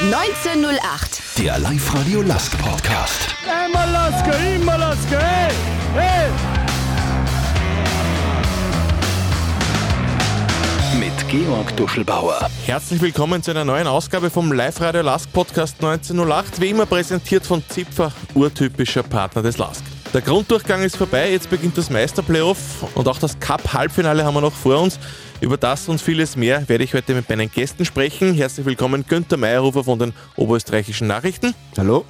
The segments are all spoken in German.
1908. Der Live-Radio Lask Podcast. Einmal Lasker, immer Lasker, hey, hey! Mit Georg Duschelbauer. Herzlich willkommen zu einer neuen Ausgabe vom Live-Radio Lask Podcast 1908. Wie immer präsentiert von Zipfer, urtypischer Partner des Lask. Der Grunddurchgang ist vorbei, jetzt beginnt das Meisterplayoff und auch das Cup-Halbfinale haben wir noch vor uns. Über das und vieles mehr werde ich heute mit meinen Gästen sprechen. Herzlich willkommen Günther Meyerhofer von den Oberösterreichischen Nachrichten. Hallo.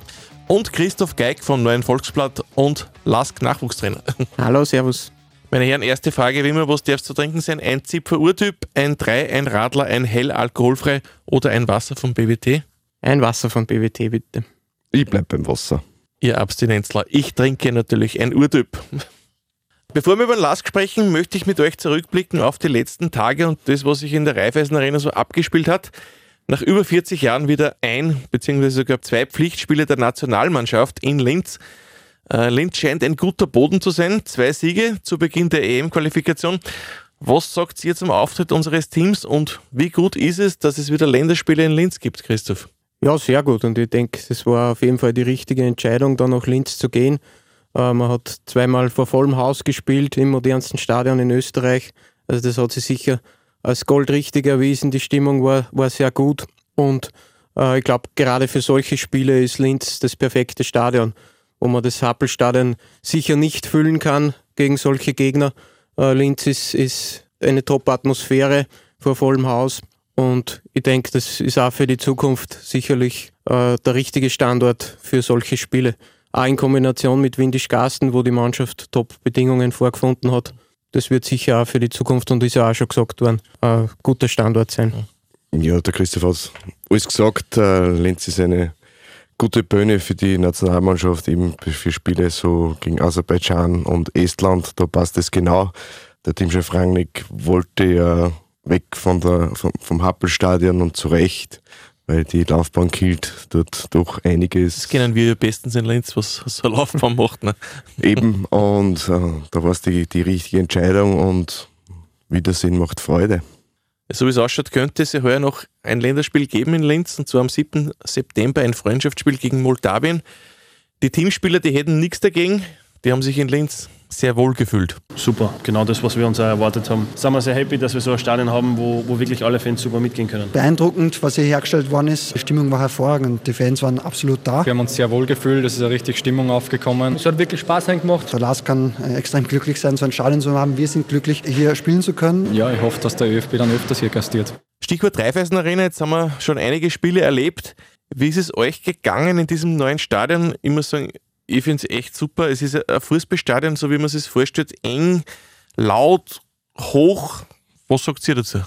Und Christoph Geig vom Neuen Volksblatt und Lask Nachwuchstrainer. Hallo, Servus. Meine Herren, erste Frage wie immer, was darfst du trinken sein? Ein Zipfer Urtyp, ein 3, ein Radler, ein hell alkoholfrei oder ein Wasser vom BWT? Ein Wasser von BWT, bitte. Ich bleib beim Wasser. Ihr Abstinenzler. Ich trinke natürlich ein Urtyp. Bevor wir über den Lask sprechen, möchte ich mit euch zurückblicken auf die letzten Tage und das, was sich in der Raiffeisen Arena so abgespielt hat. Nach über 40 Jahren wieder ein bzw. sogar zwei Pflichtspiele der Nationalmannschaft in Linz. Äh, Linz scheint ein guter Boden zu sein. Zwei Siege zu Beginn der EM-Qualifikation. Was sagt ihr zum Auftritt unseres Teams und wie gut ist es, dass es wieder Länderspiele in Linz gibt, Christoph? Ja, sehr gut. Und ich denke, das war auf jeden Fall die richtige Entscheidung, da nach Linz zu gehen. Äh, man hat zweimal vor vollem Haus gespielt, im modernsten Stadion in Österreich. Also das hat sich sicher als Gold richtig erwiesen. Die Stimmung war, war sehr gut. Und äh, ich glaube, gerade für solche Spiele ist Linz das perfekte Stadion, wo man das Happelstadion sicher nicht füllen kann gegen solche Gegner. Äh, Linz ist, ist eine Top-Atmosphäre vor vollem Haus. Und ich denke, das ist auch für die Zukunft sicherlich äh, der richtige Standort für solche Spiele. Auch in Kombination mit Windisch Gasten, wo die Mannschaft Top-Bedingungen vorgefunden hat. Das wird sicher auch für die Zukunft, und ist ja auch schon gesagt worden, ein guter Standort sein. Ja, der Christoph hat alles gesagt. Äh, Lenz ist eine gute Bühne für die Nationalmannschaft, eben für Spiele so gegen Aserbaidschan und Estland. Da passt es genau. Der Teamchef Rangnick wollte ja weg von der, vom, vom Happelstadion und zurecht, weil die Laufbahn killt dort doch einiges. Das kennen wir bestens in Linz, was so eine Laufbahn macht. Ne? Eben, und äh, da war es die, die richtige Entscheidung und Wiedersehen macht Freude. So wie es ausschaut, könnte es ja heuer noch ein Länderspiel geben in Linz, und zwar am 7. September ein Freundschaftsspiel gegen Moldawien. Die Teamspieler, die hätten nichts dagegen, die haben sich in Linz sehr wohl gefühlt. Super, genau das, was wir uns auch erwartet haben. Sind wir sehr happy, dass wir so ein Stadion haben, wo, wo wirklich alle Fans super mitgehen können. Beeindruckend, was hier hergestellt worden ist. Die Stimmung war hervorragend. Die Fans waren absolut da. Wir haben uns sehr wohl gefühlt, es ist eine richtig Stimmung aufgekommen. Es hat wirklich Spaß gemacht. Der Lars kann äh, extrem glücklich sein, so ein Stadion zu haben. Wir sind glücklich, hier spielen zu können. Ja, ich hoffe, dass der ÖFB dann öfters hier gastiert. Stichwort Raiffeisen Arena, jetzt haben wir schon einige Spiele erlebt. Wie ist es euch gegangen in diesem neuen Stadion? Ich muss sagen, ich finde es echt super. Es ist ein Fußballstadion, so wie man sich vorstellt, eng, laut, hoch. Was sagt ihr dazu?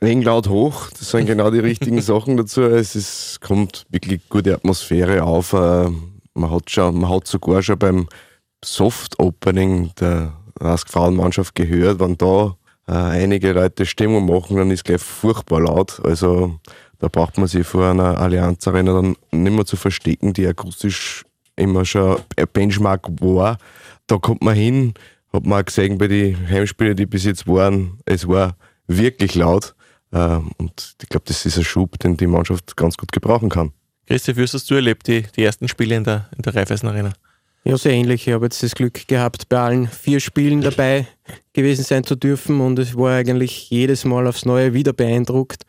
Eng, laut, hoch, das sind genau die richtigen Sachen dazu. Es ist, kommt wirklich gute Atmosphäre auf. Äh, Man hat, schon, man hat sogar schon beim Soft-Opening der Rask Frauenmannschaft gehört, wenn da äh, einige Leute Stimmung machen, dann ist gleich furchtbar laut. Also da braucht man sich vor einer Allianz Arena dann nicht mehr zu verstecken, die akustisch immer schon ein Benchmark war. Da kommt man hin, hat man auch gesehen bei den Heimspielen, die bis jetzt waren, es war wirklich laut. Ähm, Und ich glaube, das ist ein Schub, den die Mannschaft ganz gut gebrauchen kann. Christi, wie hast du erlebt, die, die ersten Spiele in der, in der Raiffeisen Arena? Ja, sehr ähnlich. Ich habe jetzt das Glück gehabt, bei allen vier Spielen dabei gewesen sein zu dürfen und es war eigentlich jedes Mal aufs Neue wieder beeindruckt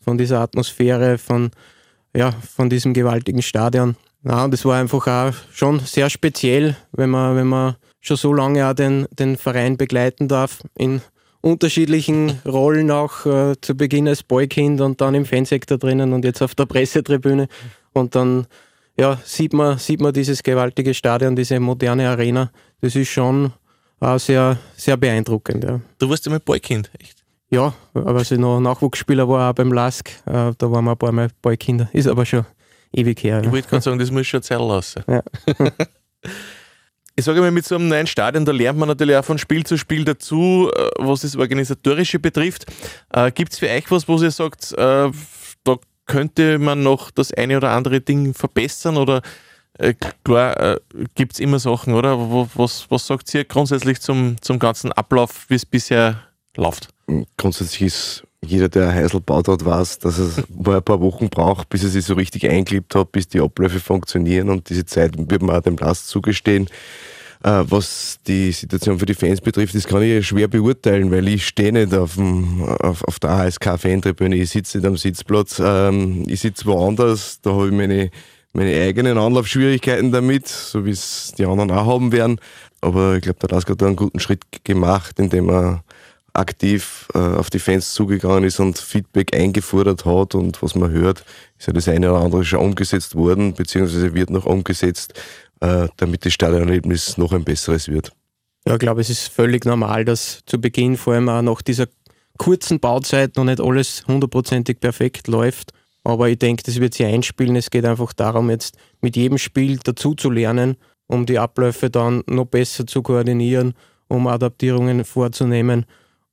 von dieser Atmosphäre, von, ja, von diesem gewaltigen Stadion. Ja, und es war einfach auch schon sehr speziell, wenn man, wenn man schon so lange auch den, den Verein begleiten darf, in unterschiedlichen Rollen auch äh, zu Beginn als Boykind und dann im Fansektor drinnen und jetzt auf der Pressetribüne. Und dann ja, sieht, man, sieht man dieses gewaltige Stadion, diese moderne Arena. Das ist schon auch sehr, sehr beeindruckend. Ja. Du warst ja mal Boykind, echt? Ja, aber als ich noch Nachwuchsspieler war, auch beim LASK, äh, da waren wir ein paar Mal Boykinder. Ist aber schon ewig her. Ich Ja. wollte gerade sagen, das muss schon Zeit lassen. Ja. Ich sage mal, mit so einem neuen Stadion, da lernt man natürlich auch von Spiel zu Spiel dazu, äh, was das Organisatorische betrifft. Äh, Gibt es für euch was, wo ihr sagt, äh, da könnte man noch das eine oder andere Ding verbessern oder äh, klar, äh, gibt es immer Sachen, oder? Was, was sagt ihr grundsätzlich zum, zum ganzen Ablauf, wie es bisher läuft? Grundsätzlich ist jeder, der Heisel baut hat, weiß, dass es ein paar Wochen braucht, bis er sich so richtig eingelebt hat, bis die Abläufe funktionieren und diese Zeit wird man auch dem Last zugestehen. Äh, was die Situation für die Fans betrifft, das kann ich schwer beurteilen, weil ich stehe nicht auf, dem, auf, auf der ASK-Fantribüne, ich sitze nicht am Sitzplatz, ähm, ich sitze woanders, da habe ich meine, meine eigenen Anlaufschwierigkeiten damit, so wie es die anderen auch haben werden. Aber ich glaube, der Lask hat da einen guten Schritt gemacht, indem er aktiv äh, auf die Fans zugegangen ist und Feedback eingefordert hat und was man hört, ist ja das eine oder andere schon umgesetzt worden, beziehungsweise wird noch umgesetzt, äh, damit das Stadionerlebnis noch ein besseres wird. Ja, ich glaube, es ist völlig normal, dass zu Beginn vor allem auch nach dieser kurzen Bauzeit noch nicht alles hundertprozentig perfekt läuft. Aber ich denke, das wird sich einspielen. Es geht einfach darum, jetzt mit jedem Spiel dazu zu lernen, um die Abläufe dann noch besser zu koordinieren, um Adaptierungen vorzunehmen.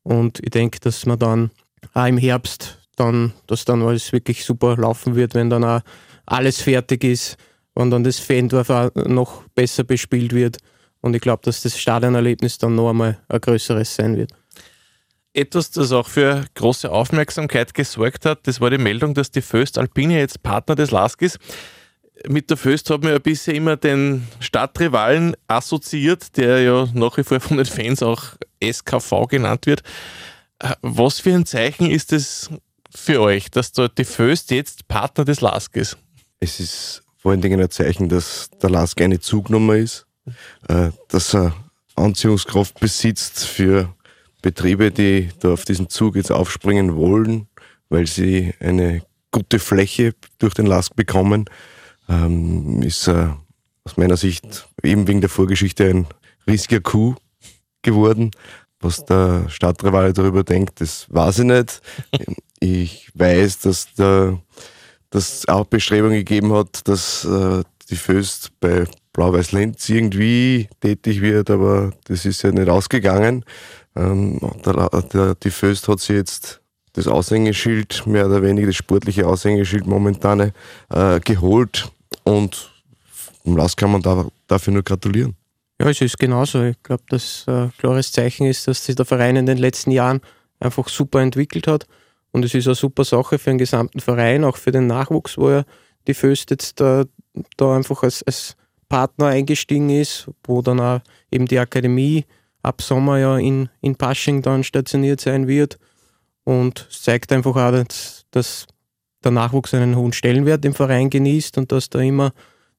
Und ich denke, dass man dann auch im Herbst dann, dass dann alles wirklich super laufen wird, wenn dann auch alles fertig ist, wenn dann das Fandorf auch noch besser bespielt wird. Und ich glaube, dass das Stadionerlebnis dann noch einmal ein größeres sein wird. Etwas, das auch für große Aufmerksamkeit gesorgt hat, das war die Meldung, dass die Föst Alpine jetzt Partner des LASK ist. Mit der Föst haben wir ja bisher immer den Stadtrivalen assoziiert, der ja nach wie vor von den Fans auch SKV genannt wird. Was für ein Zeichen ist es für euch, dass dort die Föst jetzt Partner des LASK ist? Es ist vor allen Dingen ein Zeichen, dass der LASK eine Zugnummer ist, äh, dass er Anziehungskraft besitzt für Betriebe, die da auf diesen Zug jetzt aufspringen wollen, weil sie eine gute Fläche durch den LASK bekommen, ähm, ist äh, aus meiner Sicht eben wegen der Vorgeschichte ein riesiger Coup geworden. Was der Stadtrivale darüber denkt, das weiß ich nicht. Ich weiß, dass da das auch Bestrebungen gegeben hat, dass äh, die Föst bei Blau-Weiß-Lenz irgendwie tätig wird, aber das ist ja nicht ausgegangen. Ähm, die Föst hat sich jetzt das Aushängeschild, mehr oder weniger das sportliche Aushängeschild momentan äh, geholt und Last kann man da, dafür nur gratulieren. Ja, es ist genauso. Ich glaube, dass ein klares Zeichen ist, dass sich der Verein in den letzten Jahren einfach super entwickelt hat. Und es ist eine super Sache für den gesamten Verein, auch für den Nachwuchs, wo ja die Föst jetzt da, da einfach als, als Partner eingestiegen ist, wo dann auch eben die Akademie ab Sommer ja in, in Pasching dann stationiert sein wird. Und es zeigt einfach auch, dass, dass der Nachwuchs einen hohen Stellenwert im Verein genießt und dass da immer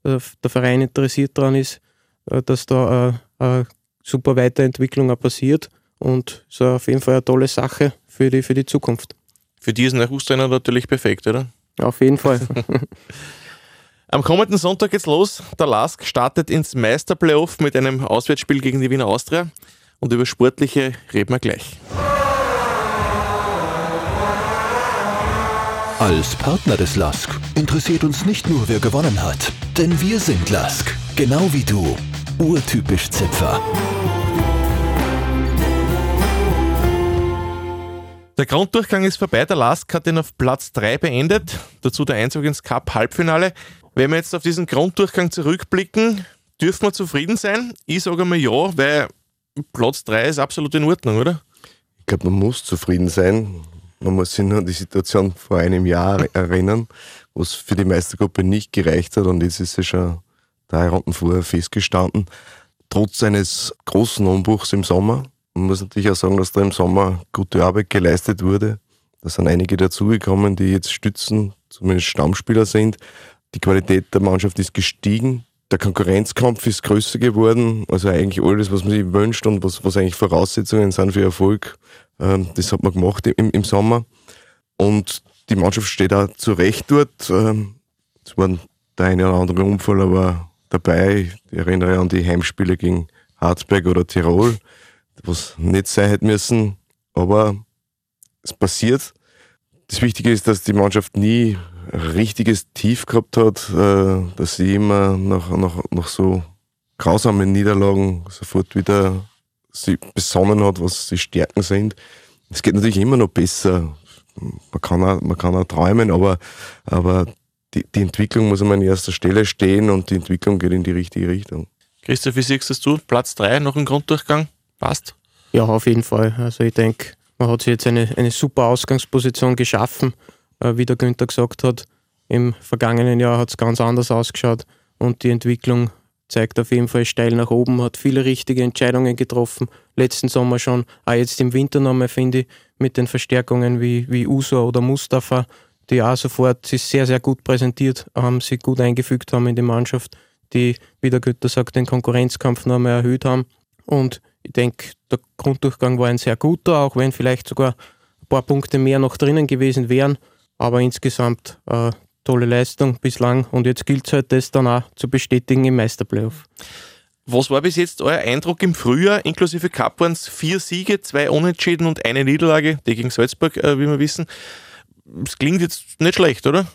äh, der Verein interessiert daran ist, äh, dass da äh, eine super Weiterentwicklung auch passiert. Und es ist auf jeden Fall eine tolle Sache für die, für die Zukunft. Für diesen Nachwuchstrainer natürlich perfekt, oder? Auf jeden Fall. Am kommenden Sonntag geht's los. Der LASK startet ins Meisterplayoff mit einem Auswärtsspiel gegen die Wiener Austria. Und über Sportliche reden wir gleich. Als Partner des LASK interessiert uns nicht nur, wer gewonnen hat. Denn wir sind LASK. Genau wie du. Urtypisch Zipfer. Der Grunddurchgang ist vorbei. Der Lask hat ihn auf Platz 3 beendet. Dazu der Einzug ins Cup-Halbfinale. Wenn wir jetzt auf diesen Grunddurchgang zurückblicken, dürfen wir zufrieden sein? Ich sage mal ja, weil Platz 3 ist absolut in Ordnung, oder? Ich glaube, man muss zufrieden sein. Man muss sich nur an die Situation vor einem Jahr erinnern, wo es für die Meistergruppe nicht gereicht hat und jetzt ist es schon drei Runden vorher festgestanden. Trotz eines großen Umbruchs im Sommer, man muss natürlich auch sagen, dass da im Sommer gute Arbeit geleistet wurde. Da sind einige dazugekommen, die jetzt stützen, zumindest Stammspieler sind. Die Qualität der Mannschaft ist gestiegen. Der Konkurrenzkampf ist größer geworden. Also eigentlich alles, was man sich wünscht und was, was eigentlich Voraussetzungen sind für Erfolg, ähm, das hat man gemacht im, im Sommer. Und die Mannschaft steht auch zu Recht dort. Ähm, es war der eine oder andere Unfall aber dabei. Ich erinnere an die Heimspiele gegen Harzberg oder Tirol was nicht sein hätte müssen. Aber es passiert. Das Wichtige ist, dass die Mannschaft nie richtiges Tief gehabt hat, äh, dass sie immer nach, nach, nach so grausamen Niederlagen sofort wieder sie besonnen hat, was die Stärken sind. Es geht natürlich immer noch besser. Man kann auch, man kann auch träumen, aber, aber die, die Entwicklung muss immer an erster Stelle stehen und die Entwicklung geht in die richtige Richtung. Christoph, wie siehst du Platz 3 noch im Grunddurchgang? Passt? Ja, auf jeden Fall. Also ich denke, man hat sich jetzt eine, eine super Ausgangsposition geschaffen, äh, wie der Günther gesagt hat. Im vergangenen Jahr hat es ganz anders ausgeschaut und die Entwicklung zeigt auf jeden Fall steil nach oben, hat viele richtige Entscheidungen getroffen. Letzten Sommer schon, auch jetzt im Winter nochmal, finde ich, mit den Verstärkungen wie, wie Uso oder Mustafa, die auch sofort sich sehr, sehr gut präsentiert haben, sich gut eingefügt haben in die Mannschaft, die, wie der Günther sagt, den Konkurrenzkampf noch einmal erhöht haben. Und ich denke, der Grunddurchgang war ein sehr guter, auch wenn vielleicht sogar ein paar Punkte mehr noch drinnen gewesen wären. Aber insgesamt äh, tolle Leistung bislang und jetzt gilt es halt, das dann auch zu bestätigen im Meisterplayoff. Was war bis jetzt euer Eindruck im Frühjahr? Inklusive Cup vier Siege, zwei Unentschieden und eine Niederlage, die gegen Salzburg, äh, wie wir wissen. Es klingt jetzt nicht schlecht, oder?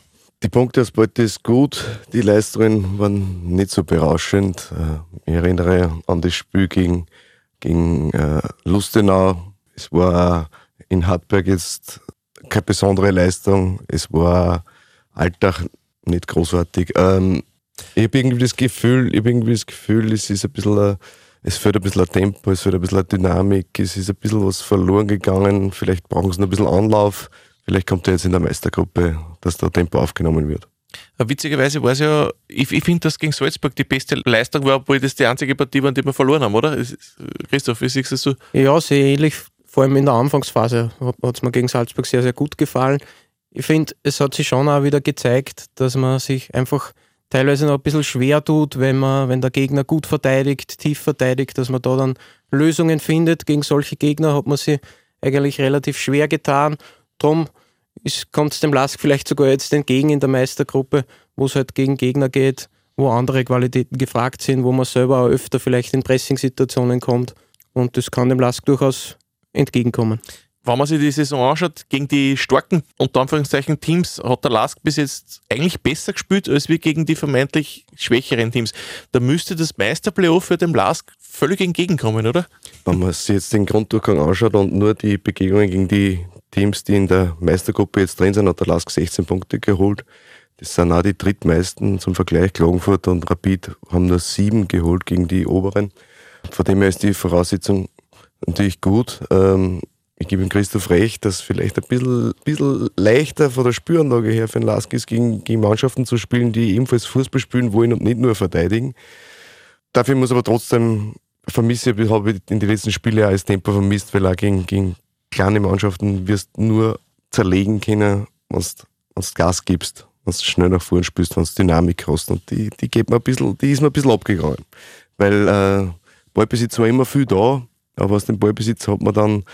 Die Punkteausbeute ist gut, die Leistungen waren nicht so berauschend. Äh, ich erinnere an das Spiel gegen, gegen äh, Lustenau. Es war in Hartberg jetzt keine besondere Leistung. Es war Alltag nicht großartig. Ähm, ich habe irgendwie das Gefühl, ich irgendwie das Gefühl, es ist ein bisschen, ein, es fehlt ein bisschen Tempo, es fehlt ein bisschen Dynamik, es ist ein bisschen was verloren gegangen. Vielleicht brauchen sie noch ein bisschen Anlauf. Vielleicht kommt er jetzt in der Meistergruppe, dass da Tempo aufgenommen wird. Witzigerweise war es ja, ich, ich finde, dass gegen Salzburg die beste Leistung war, obwohl das die einzige Partie war, die wir verloren haben, oder? Christoph, wie siehst du das so? Ja, sehr ähnlich. Vor allem in der Anfangsphase hat es mir gegen Salzburg sehr, sehr gut gefallen ich finde, es hat sich schon auch wieder gezeigt, dass man sich einfach teilweise noch ein bisschen schwer tut, wenn man, wenn der Gegner gut verteidigt, tief verteidigt, dass man da dann Lösungen findet. Gegen solche Gegner hat man sie eigentlich relativ schwer getan. Darum kommt es dem Lask vielleicht sogar jetzt entgegen in der Meistergruppe, wo es halt gegen Gegner geht, wo andere Qualitäten gefragt sind, wo man selber auch öfter vielleicht in Pressing-Situationen kommt. Und das kann dem Lask durchaus entgegenkommen wenn man sich die Saison anschaut, gegen die starken, unter Anführungszeichen, Teams hat der Lask bis jetzt eigentlich besser gespielt als wir gegen die vermeintlich schwächeren Teams. Da müsste das Meisterplayoff für den Lask völlig entgegenkommen, oder? Wenn man sich jetzt den Grunddurchgang anschaut und nur die Begegnungen gegen die Teams, die in der Meistergruppe jetzt drin sind, hat der Lask 16 Punkte geholt. Das sind auch die drittmeisten zum Vergleich. Klagenfurt und Rapid haben nur sieben geholt gegen die oberen. Von dem her ist die Voraussetzung natürlich gut. Ähm, ich gebe ihm Christoph recht, dass vielleicht ein bisschen, bisschen leichter von der Spüranlage her für den Lask ist, gegen, gegen Mannschaften zu spielen, die ebenfalls Fußball spielen wollen und nicht nur verteidigen. Dafür muss aber trotzdem vermisse, habe ich in den letzten Spielen auch das Tempo vermisst, weil auch gegen, gegen kleine Mannschaften wirst nur zerlegen können, wenn du Gas gibst, wenn du schnell nach vorne spielst, wenn du Dynamik hast. Und die, die, geht mir ein bisschen, die ist mir ein bisschen abgegangen. Weil äh, Ballbesitz war immer viel da, aber aus dem Ballbesitz hat man dann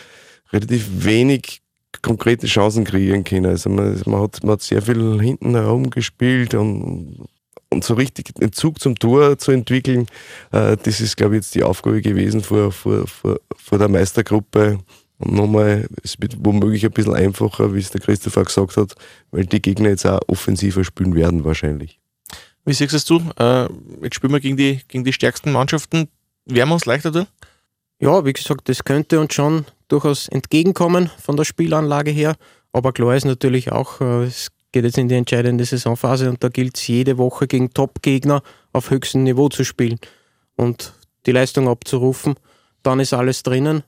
relativ wenig konkrete Chancen kreieren können. Also man, man, hat, man hat sehr viel hinten herum gespielt und, und so richtig den Zug zum Tor zu entwickeln, äh, das ist, glaube ich, jetzt die Aufgabe gewesen vor, vor, vor, vor der Meistergruppe. Und nochmal, es wird womöglich ein bisschen einfacher, wie es der Christopher gesagt hat, weil die Gegner jetzt auch offensiver spielen werden wahrscheinlich. Wie siehst du äh, jetzt spielen wir gegen die, gegen die stärksten Mannschaften. Werden wir uns leichter tun? Ja, wie gesagt, das könnte uns schon durchaus entgegenkommen von der Spielanlage her. Aber klar ist natürlich auch, äh, es geht jetzt in die entscheidende Saisonphase und da gilt es jede Woche gegen Top-Gegner auf höchstem Niveau zu spielen und die Leistung abzurufen. Dann ist alles drinnen.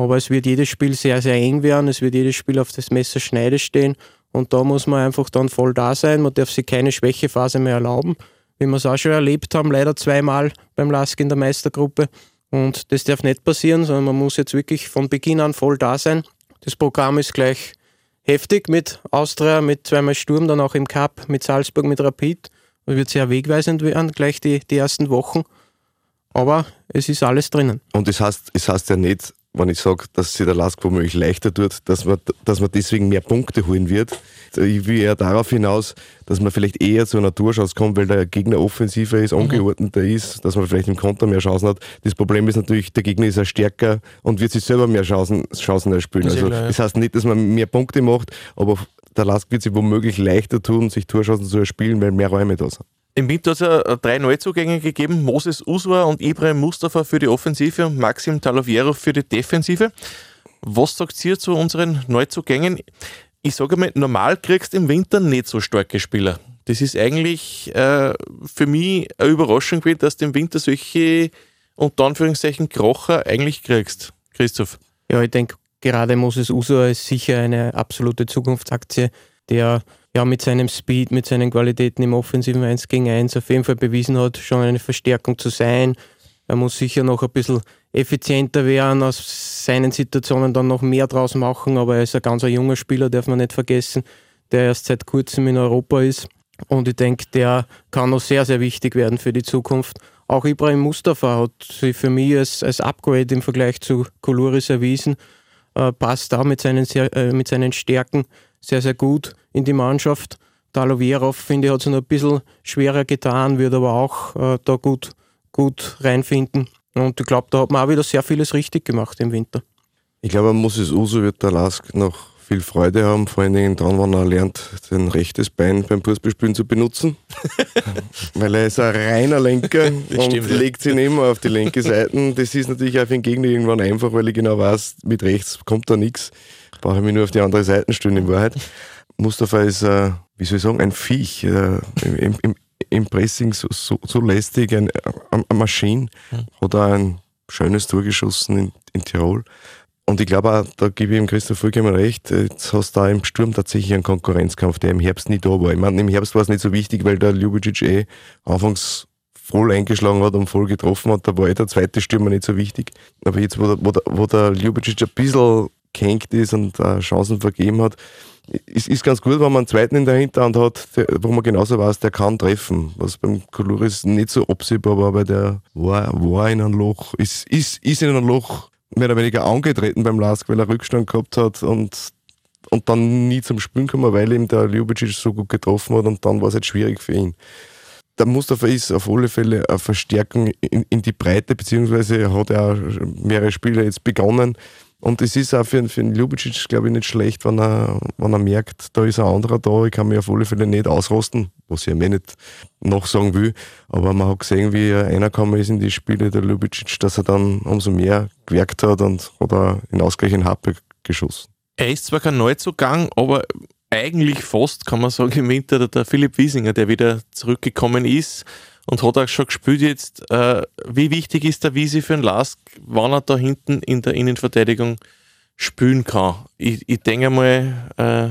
Aber es wird jedes Spiel sehr, sehr eng werden. Es wird jedes Spiel auf das Messer Schneide stehen. Und da muss man einfach dann voll da sein. Man darf sich keine Schwächephase mehr erlauben. Wie wir es auch schon erlebt haben, leider zweimal beim Lask in der Meistergruppe. Und das darf nicht passieren, sondern man muss jetzt wirklich von Beginn an voll da sein. Das Programm ist gleich heftig mit Austria, mit zweimal Sturm, dann auch im Cup, mit Salzburg, mit Rapid. Das wird sehr wegweisend werden, gleich die, die ersten Wochen. Aber es ist alles drinnen. Und es heißt, es heißt ja nicht, wenn ich sage, dass sich der Lask womöglich leichter tut, dass man, dass man deswegen mehr Punkte holen wird. Ich will eher darauf hinaus, dass man vielleicht eher zu einer Torschance kommt, weil der Gegner offensiver ist, mhm. angeordneter ist, dass man vielleicht im Konter mehr Chancen hat. Das Problem ist natürlich, der Gegner ist ja stärker und wird sich selber mehr Chancen, Chancen erspielen. Also, ja. Das heißt nicht, dass man mehr Punkte macht, aber der Lask wird sich womöglich leichter tun, sich Torchancen zu erspielen, weil mehr Räume da sind. Im Winter hat es ja drei Neuzugänge gegeben: Moses Uswa und Ibrahim Mustafa für die Offensive und Maxim Talovero für die Defensive. Was sagt ihr zu unseren Neuzugängen? Ich sage mal, normal kriegst du im Winter nicht so starke Spieler. Das ist eigentlich äh, für mich eine Überraschung gewesen, dass du im Winter solche unter Anführungszeichen Krocher eigentlich kriegst. Christoph. Ja, ich denke, gerade Moses Uso ist sicher eine absolute Zukunftsaktie, der ja mit seinem Speed, mit seinen Qualitäten im offensiven 1 gegen 1 auf jeden Fall bewiesen hat, schon eine Verstärkung zu sein. Er muss sicher noch ein bisschen effizienter werden, aus seinen Situationen dann noch mehr draus machen, aber er ist ein ganz junger Spieler, darf man nicht vergessen, der erst seit kurzem in Europa ist. Und ich denke, der kann noch sehr, sehr wichtig werden für die Zukunft. Auch Ibrahim Mustafa hat sich für mich als, als Upgrade im Vergleich zu Koluris erwiesen. Äh, passt da mit äh, mit seinen Stärken sehr, sehr gut in die Mannschaft. Daloverov, finde ich, hat es noch ein bisschen schwerer getan, wird aber auch äh, da gut, gut reinfinden. Und ich glaube, da hat man auch wieder sehr vieles richtig gemacht im Winter. Ich glaube, man muss es Uso wird der Lask noch viel Freude haben, vor allen Dingen dann, wenn er lernt, sein rechtes Bein beim Fußballspielen zu benutzen. Weil er ist ein reiner Lenker das und stimmt, legt sich immer auf die linke Seite. Das ist natürlich auch für den Gegner irgendwann einfach, weil ich genau weiß, mit rechts kommt da nichts. Brauche ich mich nur auf die andere Seite stellen in Wahrheit. Mustafa ist, äh, wie soll ich sagen, ein Viech. Äh, im, im, Im Pressing so, so, so lästig, eine ein Maschine. Hm. Hat auch ein schönes Tor geschossen in, in Tirol. Und ich glaube auch, da gebe ich ihm Christoph vollkommen recht, jetzt hast du da im Sturm tatsächlich einen Konkurrenzkampf, der im Herbst nicht da war. Ich meine, im Herbst war es nicht so wichtig, weil der Ljubicic eh anfangs voll eingeschlagen hat und voll getroffen hat. Da war eh der zweite Stürmer nicht so wichtig. Aber jetzt, wo der, wo der, wo der Ljubicic ein bisschen gehängt ist und uh, Chancen vergeben hat, ist, ist ganz gut, wenn man einen zweiten in der Hinterhand hat, der, wo man genauso weiß, der kann treffen. Was beim Koluris nicht so absehbar war, weil der war, war in einem Loch, ist, ist, ist in einem Loch mehr oder weniger angetreten beim Lask, weil er Rückstand gehabt hat und, und dann nie zum Spielen gekommen, weil ihm der Ljubicic so gut getroffen hat und dann war es halt schwierig für ihn. Der Mustafa ist auf alle Fälle eine Verstärkung in, in die Breite, beziehungsweise hat er mehrere Spiele jetzt begonnen. Und es ist auch für, für den Ljubicic, glaube ich, nicht schlecht, wenn er, wenn er merkt, da ist ein anderer da, ich kann mich auf alle Fälle nicht ausrosten, was ich mir nicht noch sagen will. Aber man hat gesehen, wie er reingekommen ist in die Spiele der Ljubicic, dass er dann umso mehr gewerkt hat und hat er in Ausgleich in Happe geschossen. Er ist zwar kein Neuzugang, aber eigentlich fast, kann man sagen, im Winter der Philipp Wiesinger, der wieder zurückgekommen ist und hat auch schon gespielt jetzt. Äh, wie wichtig ist der Wiesi für den Lask, wann er da hinten in der Innenverteidigung spielen kann? Ich, ich denke mal, äh,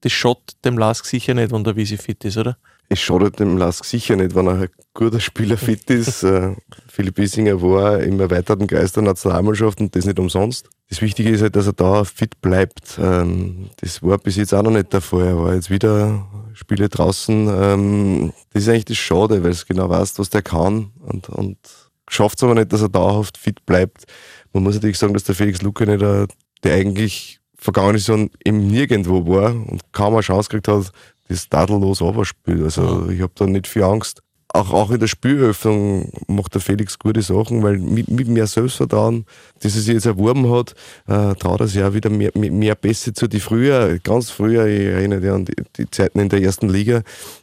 das schaut dem Lask sicher nicht, wenn der Wiesi fit ist, oder? Es schadet dem Lask sicher nicht, wenn er ein guter Spieler fit ist. Äh, Philipp Bissinger war im erweiterten Kreis der Nationalmannschaft und das nicht umsonst. Das Wichtige ist halt, dass er da fit bleibt. Ähm, das war bis jetzt auch noch nicht der Fall. Er war jetzt wieder Spiele draußen. Ähm, das ist eigentlich das Schade, weil es genau weiß, was der kann und, und schafft es aber nicht, dass er dauerhaft fit bleibt. Man muss natürlich sagen, dass der Felix Luca nicht, der, der eigentlich vergangene Saison im Nirgendwo war und kaum eine Chance gekriegt hat, das tadellos spielt. Also ich habe da nicht viel Angst. Auch, auch in der Spielöffnung macht der Felix gute Sachen, weil mit, mit mehr Selbstvertrauen, das er sich jetzt erworben hat, äh, traut er sich auch wieder mehr, mehr, mehr Pässe zu. Die früher, ganz früher, ich erinnere mich an die, die, Zeiten in der ersten Liga,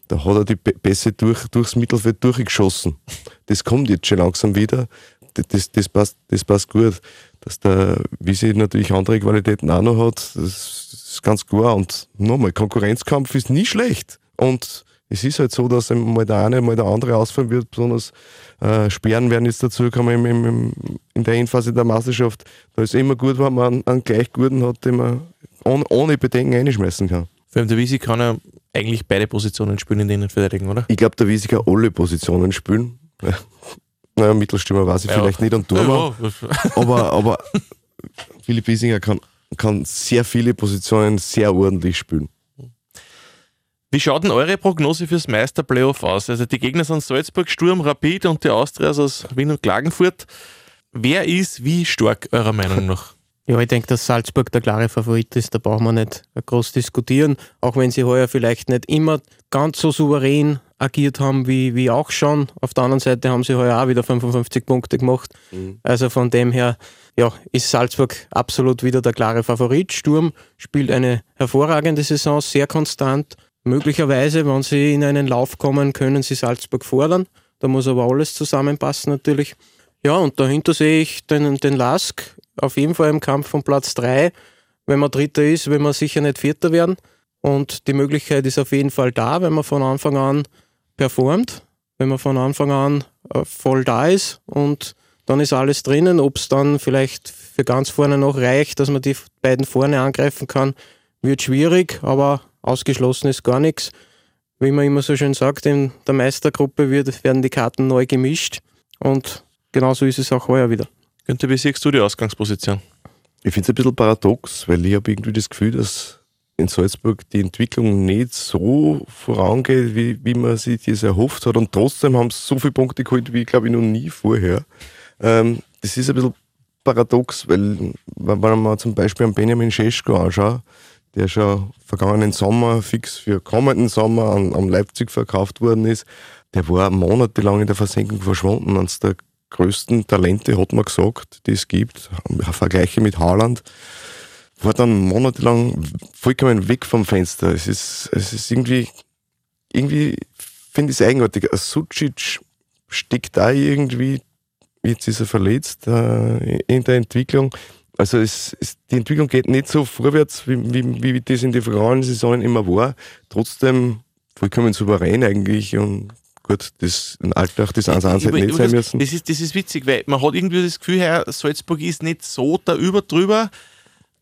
da hat er die Pässe durch, durchs Mittelfeld durchgeschossen. Das kommt jetzt schon langsam wieder. Das, das, passt, das passt gut. Dass der Wisi natürlich andere Qualitäten auch noch hat, das ist ganz klar. Und nochmal, Konkurrenzkampf ist nie schlecht. Und es ist halt so, dass mal der eine, mal der andere ausfallen wird, besonders äh, Sperren werden jetzt dazu kommen im, im, in der Endphase der Meisterschaft. Da ist es immer gut, wenn man einen, einen gleich guten hat, den man ohne, ohne Bedenken einschmeißen kann. Für den Wiesi kann er eigentlich beide Positionen spielen in der Innenverteidigung, oder? Ich glaube, der Wiesi kann alle Positionen spielen. naja, Mittelstürmer weiß ich ja. vielleicht nicht und Turmer. Ja. aber, aber Philipp Wiesinger kann kann sehr viele Positionen sehr ordentlich spielen. Wie schaut denn eure Prognose fürs Meisterplayoff aus? Also die Gegner sind Salzburg, Sturm, Rapid und die Austrias aus Wien und Klagenfurt. Wer ist wie stark eurer Meinung nach? Ja, ich denke, dass Salzburg der klare Favorit ist. Da brauchen wir nicht groß diskutieren. Auch wenn sie heuer vielleicht nicht immer ganz so souverän agiert haben wie, wie auch schon. Auf der anderen Seite haben sie heuer auch wieder 55 Punkte gemacht. Mhm. Also von dem her ja, ist Salzburg absolut wieder der klare Favorit. Sturm spielt eine hervorragende Saison, sehr konstant. Möglicherweise, wenn sie in einen Lauf kommen, können sie Salzburg fordern. Da muss aber alles zusammenpassen natürlich. Ja, und dahinter sehe ich den, den Lask auf jeden Fall im Kampf von Platz 3. Wenn man Dritter ist, will man sicher nicht Vierter werden. Und die Möglichkeit ist auf jeden Fall da, wenn man von Anfang an performt, wenn man von Anfang an äh, voll da ist und dann ist alles drinnen. Ob es dann vielleicht für ganz vorne noch reicht, dass man die beiden vorne angreifen kann, wird schwierig, aber ausgeschlossen ist gar nichts. Wie man immer so schön sagt, in der Meistergruppe wird, werden die Karten neu gemischt und genauso ist es auch heuer wieder. Günther, wie siehst du die Ausgangsposition? Ich finde es ein bisschen paradox, weil ich habe irgendwie das Gefühl, dass in Salzburg die Entwicklung nicht so vorangeht, wie, wie man sich das erhofft hat. Und trotzdem haben sie so viele Punkte geholt, wie, glaube ich, noch nie vorher. Ähm, das ist ein bisschen paradox, weil, wenn man zum Beispiel an Benjamin Scheschko anschaut, der schon vergangenen Sommer fix für kommenden Sommer an, an Leipzig verkauft worden ist, der war monatelang in der Versenkung verschwunden. Eines der größten Talente, hat man gesagt, die es gibt. Vergleiche mit Haaland war dann monatelang vollkommen weg vom Fenster. Es ist, es ist irgendwie, irgendwie finde ich es eigenartig. Sucic steckt da irgendwie, jetzt ist er verletzt äh, in der Entwicklung. Also es, es, die Entwicklung geht nicht so vorwärts, wie, wie, wie das in den vergangenen Saisonen immer war. Trotzdem vollkommen souverän eigentlich und gut, das in Alltag das 1-1 hätte nicht sein müssen. Das ist, das ist witzig, weil man hat irgendwie das Gefühl, Herr Salzburg ist nicht so da über drüber.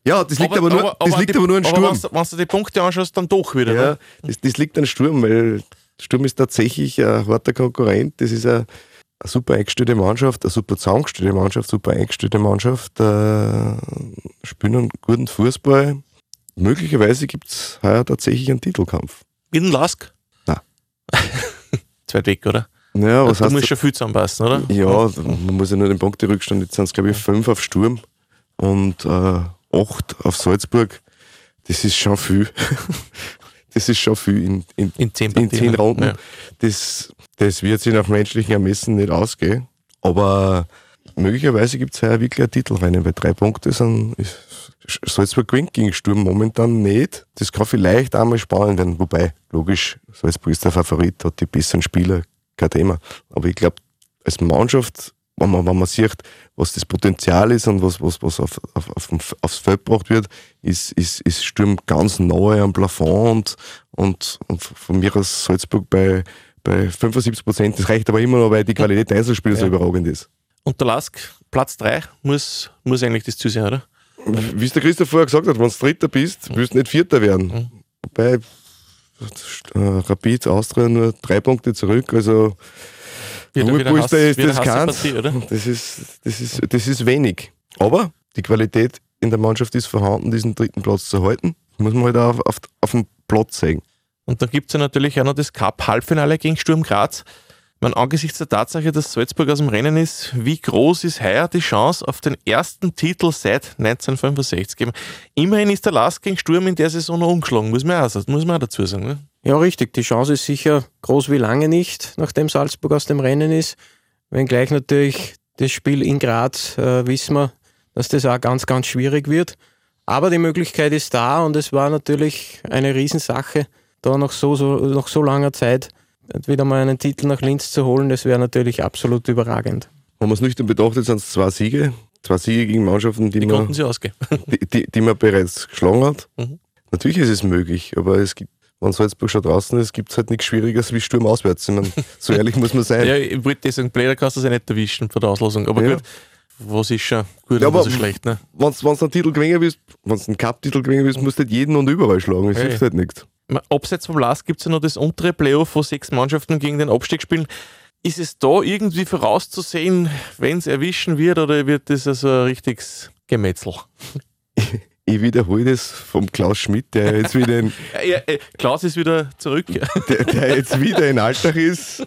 Ja, das liegt aber, aber nur, das liegt die, aber nur an Sturm. Aber wenn du die Punkte anschaust, dann doch wieder. Ja, das, das, liegt an Sturm, weil Sturm ist tatsächlich ein harter Konkurrent. Das ist eine, eine super eingestellte Mannschaft, eine super zusammengestellte Mannschaft, super eingestellte Mannschaft, äh, spielen einen guten Fußball. Möglicherweise gibt es heuer tatsächlich einen Titelkampf. Mit dem Lask? Nein. Zweit weg, oder? Ja, was du musst schon viel zusammenpassen, oder? Ja, man muss ja nur den Punkterückstand, jetzt sind es glaube ich fünf auf Sturm und äh, 8 auf Salzburg, das ist schon viel. das ist schon viel in, in, in, zehn, in zehn Runden. Ja. Das, das wird sich nach menschlichen Ermessen nicht ausgehen. Aber möglicherweise gibt es ja wirklich ein Titelrennen, weil drei Punkte sind. Salzburg gewinnt gegen Sturm momentan nicht. Das kann vielleicht einmal spannend werden. Wobei, logisch, Salzburg ist der Favorit, hat die besseren Spieler, kein Thema. Aber ich glaube, als Mannschaft wenn man, wenn man sieht, was das Potenzial ist und was, was, was auf, auf, auf, aufs Feld gebracht wird, ist, ist, ist Sturm ganz nahe am Plafond und, und, und von mir aus Salzburg bei, bei 75 Prozent. Das reicht aber immer noch, weil die Qualität der Einzelspieler ja. so überragend ist. Und der Lask, Platz 3, muss, muss eigentlich das zu sein, oder? Wie es der Christoph vorher gesagt hat, wenn du Dritter bist, willst du nicht Vierter werden. Mhm. Wobei äh, Rapid Austria nur drei Punkte zurück, also wieder, ist, das keins? Das ist, das, ist, das ist wenig. Aber die Qualität in der Mannschaft ist vorhanden, diesen dritten Platz zu halten. Muss man halt auch auf, auf dem Platz sehen. Und dann gibt es ja natürlich auch noch das Cup-Halbfinale gegen Sturm Graz. Man, angesichts der Tatsache, dass Salzburg aus dem Rennen ist, wie groß ist heuer die Chance auf den ersten Titel seit 1965? Immerhin ist der Last gegen Sturm in der Saison noch umgeschlagen, muss man auch, muss man auch dazu sagen. Ne? Ja, richtig. Die Chance ist sicher groß wie lange nicht, nachdem Salzburg aus dem Rennen ist. Wenngleich natürlich das Spiel in Graz äh, wissen wir, dass das auch ganz, ganz schwierig wird. Aber die Möglichkeit ist da und es war natürlich eine Riesensache, da nach so, so, nach so langer Zeit wieder mal einen Titel nach Linz zu holen, das wäre natürlich absolut überragend. Wenn man es nüchtern betrachtet, sind es zwei Siege. Zwei Siege gegen Mannschaften, die, die man, die, die, die, man bereits geschlagen hat. Mhm. Natürlich ist es möglich, aber es gibt, wenn Salzburg schon draußen ist, gibt es halt nichts Schwieriges wie Sturm auswärts. Ich meine, so ehrlich muss man sein. Ja, ich wollte sagen, Pläder kannst du ja nicht erwischen von der Auslosung. Aber ja. gut, was ist schon gut ja, und was ist schlecht. Ne? Wenn du einen Titel gewinnen willst, wenn du einen Cup-Titel gewinnen willst, musst du halt jeden und überall schlagen. Das hey. hilft halt nichts. Abseits vom Last gibt es ja noch das untere Playoff, wo sechs Mannschaften gegen den Abstieg spielen. Ist es da irgendwie vorauszusehen, wenn es erwischen wird, oder wird das also ein richtiges Gemetzel? Ich wiederhole das vom Klaus Schmidt, der jetzt wieder in. ja, Klaus ist wieder zurück. Der, der, jetzt wieder in Alltag ist.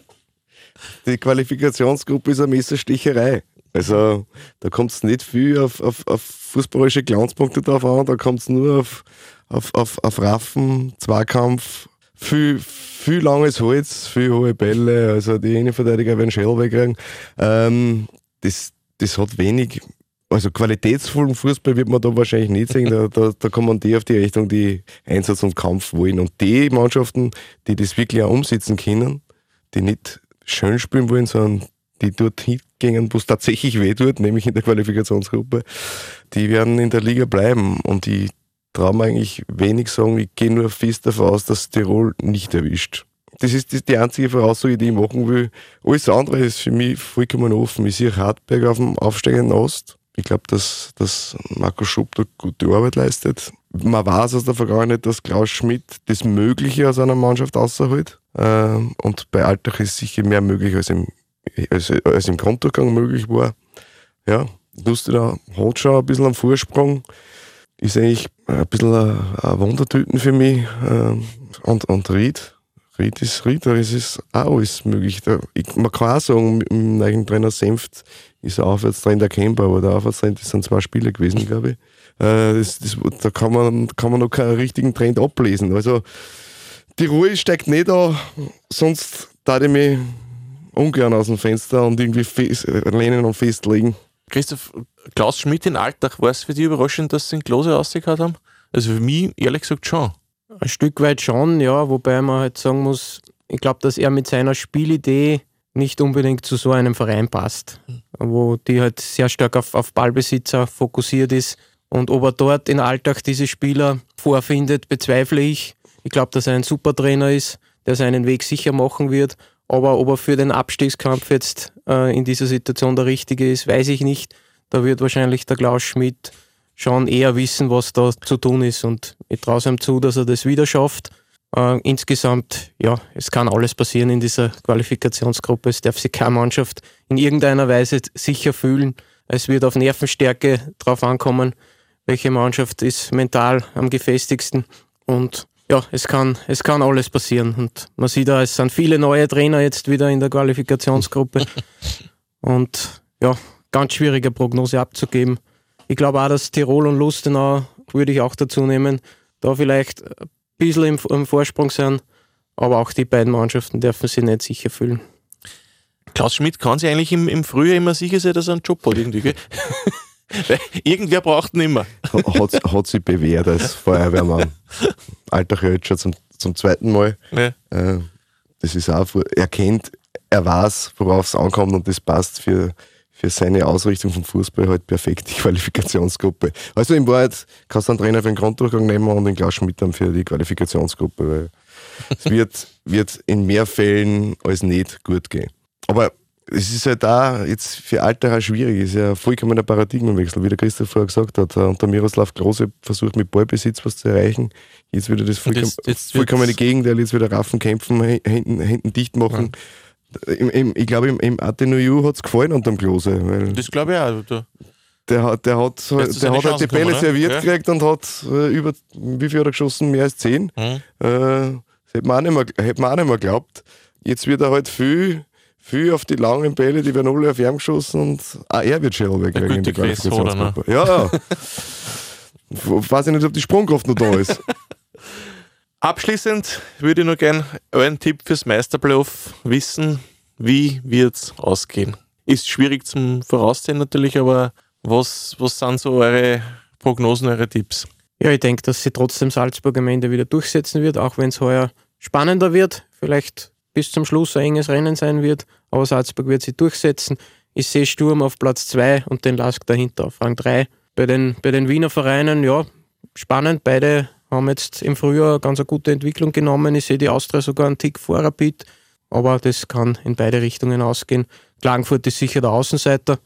Die Qualifikationsgruppe ist eine Messersticherei. Also da kommt es nicht viel auf, auf, auf fußballische Glanzpunkte drauf an, da kommt es nur auf, auf, auf, auf Raffen, Zweikampf, viel, viel langes Holz, viel hohe Bälle, also die Innenverteidiger werden Schell wegkriegen. Ähm, das, das hat wenig, also qualitätsvollen Fußball wird man da wahrscheinlich nicht sehen. Da, da, da kommen die auf die Richtung, die Einsatz und Kampf wollen. Und die Mannschaften, die das wirklich auch umsetzen können, die nicht schön spielen wollen, sondern die dort hingehen, wo es tatsächlich weh tut, nämlich in der Qualifikationsgruppe, die werden in der Liga bleiben. Und die mir eigentlich wenig sagen, ich gehe nur fest davon aus, dass Tirol nicht erwischt. das ist die, einzige Voraussage, die ich machen will. Alles andere ist für mich vollkommen offen. Ich sehe Hartberg auf dem aufsteigenden Ast. Ich glaube, dass, dass Marco Schupp da gute Arbeit leistet. Man weiß aus der Vergangenheit, dass Klaus Schmidt das Mögliche aus einer Mannschaft außerhält. Ähm, und bei Altach ist sicher mehr möglich, als im, als, als im Grunddurchgang möglich war. Ja, Lustiger hat schon ein bisschen einen Vorsprung. Ist eigentlich ein bisschen ein, ein Wundertüten für mich. Ähm, und, und Ried, Ist Ried, da ist auch alles möglich. Da, ich, man kann auch sagen, mit dem neuen Trainer Senft ist der Aufwärtstrend erkennbar, aber der Aufwärtstrend, das sind zwei Spiele gewesen, glaube ich. Äh, das, das, da kann man, kann man noch keinen richtigen Trend ablesen. Also die Ruhe steigt nicht da, sonst da ich mich ungern aus dem Fenster und irgendwie fest, lehnen und festlegen. Christoph, Klaus Schmidt in Alltag, war es für dich überraschend, dass sie den Klose rausgehauen haben? Also für mich ehrlich gesagt schon. Ein Stück weit schon, ja, wobei man halt sagen muss, ich glaube, dass er mit seiner Spielidee nicht unbedingt zu so einem Verein passt, wo die halt sehr stark auf, auf Ballbesitzer fokussiert ist. Und ob er dort in Alltag diese Spieler vorfindet, bezweifle ich. Ich glaube, dass er ein super Trainer ist, der seinen Weg sicher machen wird. Aber ob er für den Abstiegskampf jetzt äh, in dieser Situation der richtige ist, weiß ich nicht. Da wird wahrscheinlich der Klaus Schmidt schon eher wissen, was da zu tun ist. Und ich traue ihm zu, dass er das wieder schafft. Äh, insgesamt, ja, es kann alles passieren in dieser Qualifikationsgruppe. Es darf sich keine Mannschaft in irgendeiner Weise sicher fühlen. Es wird auf Nervenstärke drauf ankommen, welche Mannschaft ist mental am gefestigsten. Und ja, es kann, es kann alles passieren. Und man sieht da, es sind viele neue Trainer jetzt wieder in der Qualifikationsgruppe. Und ja, ganz schwierige Prognose abzugeben. Ich glaube auch, dass Tirol und Lustenau, würde ich auch dazu nehmen, da vielleicht ein bisschen im, im Vorsprung sind. Aber auch die beiden Mannschaften dürfen sich nicht sicher fühlen. Klaus Schmidt kann sich eigentlich im, im Frühjahr immer sicher sein, dass er einen Job hat irgendwie, gell? Irgendwer braucht ihn immer. Hat, hat sich bewährt als Feuerwehrmann. Alter schon zum, zum zweiten Mal. Ja. Äh, das ist auch, er kennt, er weiß, worauf es ankommt und das passt für, für seine Ausrichtung vom Fußball halt perfekt, die Qualifikationsgruppe. Also in Wahrheit kannst du einen Trainer für den Grunddurchgang nehmen und den Klaus Schmidt dann für die Qualifikationsgruppe, weil es wird, wird in mehr Fällen als nicht gut gehen. Aber es ist halt da jetzt für Alter schwierig. Es ist ja vollkommen ein Paradigmenwechsel, wie der Christoph vorher gesagt hat. Und der Miroslav Große versucht mit Ballbesitz was zu erreichen. Jetzt wieder das vollkommen, jetzt, jetzt vollkommene Gegenteil. Jetzt wieder Raffen kämpfen, hinten, hinten dicht machen. Ja. Im, im, ich glaube, im, im Atenuju hat es gefallen unter dem Klose. Weil das glaube ich auch. Der hat, der hat, der hat halt die Bälle serviert ja. gekriegt und hat äh, über, wie viel hat er geschossen? Mehr als zehn. Mhm. Äh, das hätte man, auch nicht mehr, hätte man auch nicht mehr geglaubt. Jetzt wird er halt viel viel auf die langen Bälle, die werden alle auf ihn geschossen und auch er wird Shell kriegen in die Qualifikationsgruppe. Ja, ja. Weiß ich nicht, ob die Sprungkraft noch da ist. Abschließend würde ich noch gerne euren Tipp fürs Meisterplayoff wissen. Wie wird es ausgehen? Ist schwierig zum Voraussehen natürlich, aber was, was sind so eure Prognosen, eure Tipps? Ja, ich denke, dass sie trotzdem Salzburg am Ende wieder durchsetzen wird, auch wenn es heuer spannender wird. Vielleicht bis zum Schluss ein enges Rennen sein wird, aber Salzburg wird sich durchsetzen. Ich sehe Sturm auf Platz 2 und den Lask dahinter auf Rang 3. Bei den, bei den Wiener Vereinen, ja, spannend. Beide haben jetzt im Frühjahr ganz eine gute Entwicklung genommen. Ich sehe die Austria sogar einen Tick vor Rapid, aber das kann in beide Richtungen ausgehen. Klagenfurt ist sicher der Außenseiter,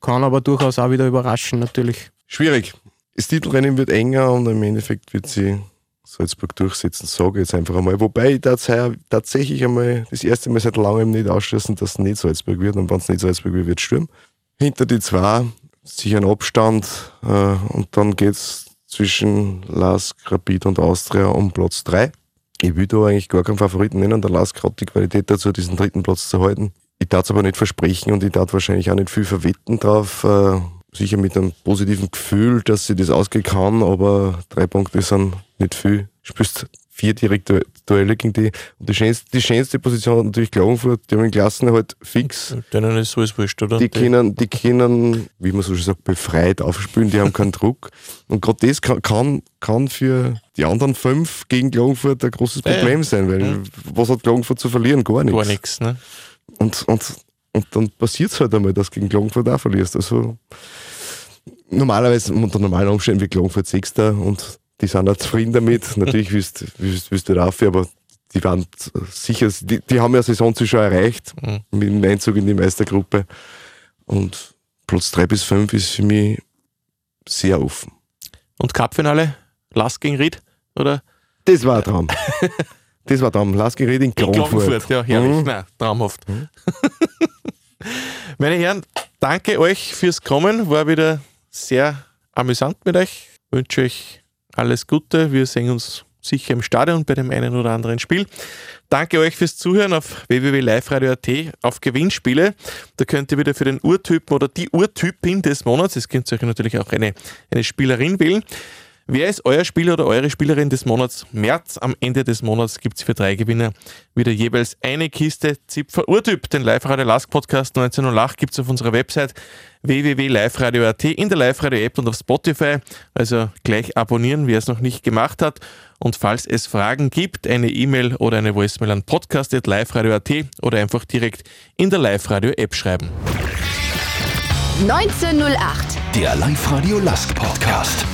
kann aber durchaus auch wieder überraschen, natürlich. Schwierig. Das Titelrennen wird enger und im Endeffekt wird sie Salzburg durchsetzen, sage ich jetzt einfach einmal. Wobei ich tatsächlich einmal das erste Mal seit langem nicht ausschließen, dass es nicht Salzburg wird. Und wenn es nicht Salzburg wird, wird es Sturm. Hinter die zwei sicher ein Abstand äh, und dann geht es zwischen Lask, Rapid und Austria um Platz 3. Ich will da eigentlich gar keinen Favoriten nennen. Der Lask hat die Qualität dazu, diesen dritten Platz zu halten. Ich darf es aber nicht versprechen und ich darf wahrscheinlich auch nicht viel verwetten drauf. Äh, sicher mit einem positiven Gefühl, dass sie das ausgehen kann, aber drei Punkte sind nicht viel. Spielst vier direkte Duelle gegen die. Und die schönste, die schönste Position hat natürlich Klagenfurt, die haben den Klassen halt fix. Denen ist alles wurscht, oder? Die können, die können, wie man so schön sagt, befreit aufspielen, die haben keinen Druck. Und gerade das kann, kann, für die anderen fünf gegen Klagenfurt ein großes Problem ja. sein, weil ja. was hat Klagenfurt zu verlieren? Gar nichts. Gar nichts, ne? Und, und, und dann passiert es halt einmal, dass du gegen Klagenfurt auch verlierst. Also normalerweise unter normalen Umständen wie Klagenfurt Sechster und die sind auch zufrieden damit. Natürlich willst, willst, willst du rauf, aber die waren sicher, die, die haben ja Saisonziel schon erreicht Mhm. mit dem Einzug in die Meistergruppe. Und Platz 3 bis 5 ist für mich sehr offen. Und Cupfinale? Lask gegen Ried? Oder? Das war ein Traum. das war ein Traum. Lass Gerät in In Klagenfurt. Klagenfurt, ja, herrlich. Mhm. Nein, traumhaft. Meine Herren, danke euch fürs Kommen. War wieder sehr amüsant mit euch. Wünsche euch alles Gute. Wir sehen uns sicher im Stadion bei dem einen oder anderen Spiel. Danke euch fürs Zuhören auf www.liveradio.at auf Gewinnspiele. Da könnt ihr wieder für den Urtypen oder die Urtypin des Monats, es könnt ihr euch natürlich auch eine, eine Spielerin wählen. Wer ist euer Spieler oder eure Spielerin des Monats März? Am Ende des Monats gibt es für drei Gewinner wieder jeweils eine Kiste Zipfer Urtyp. Den Live-Radio Lask Podcast 1908 gibt es auf unserer Website www.liveradio.at, in der Live-Radio-App und auf Spotify. Also gleich abonnieren, wer es noch nicht gemacht hat. Und falls es Fragen gibt, eine E-Mail oder eine Voicemail an podcast.liveradio.at oder einfach direkt in der Live-Radio-App schreiben. 1908. Der Live-Radio Lask Podcast.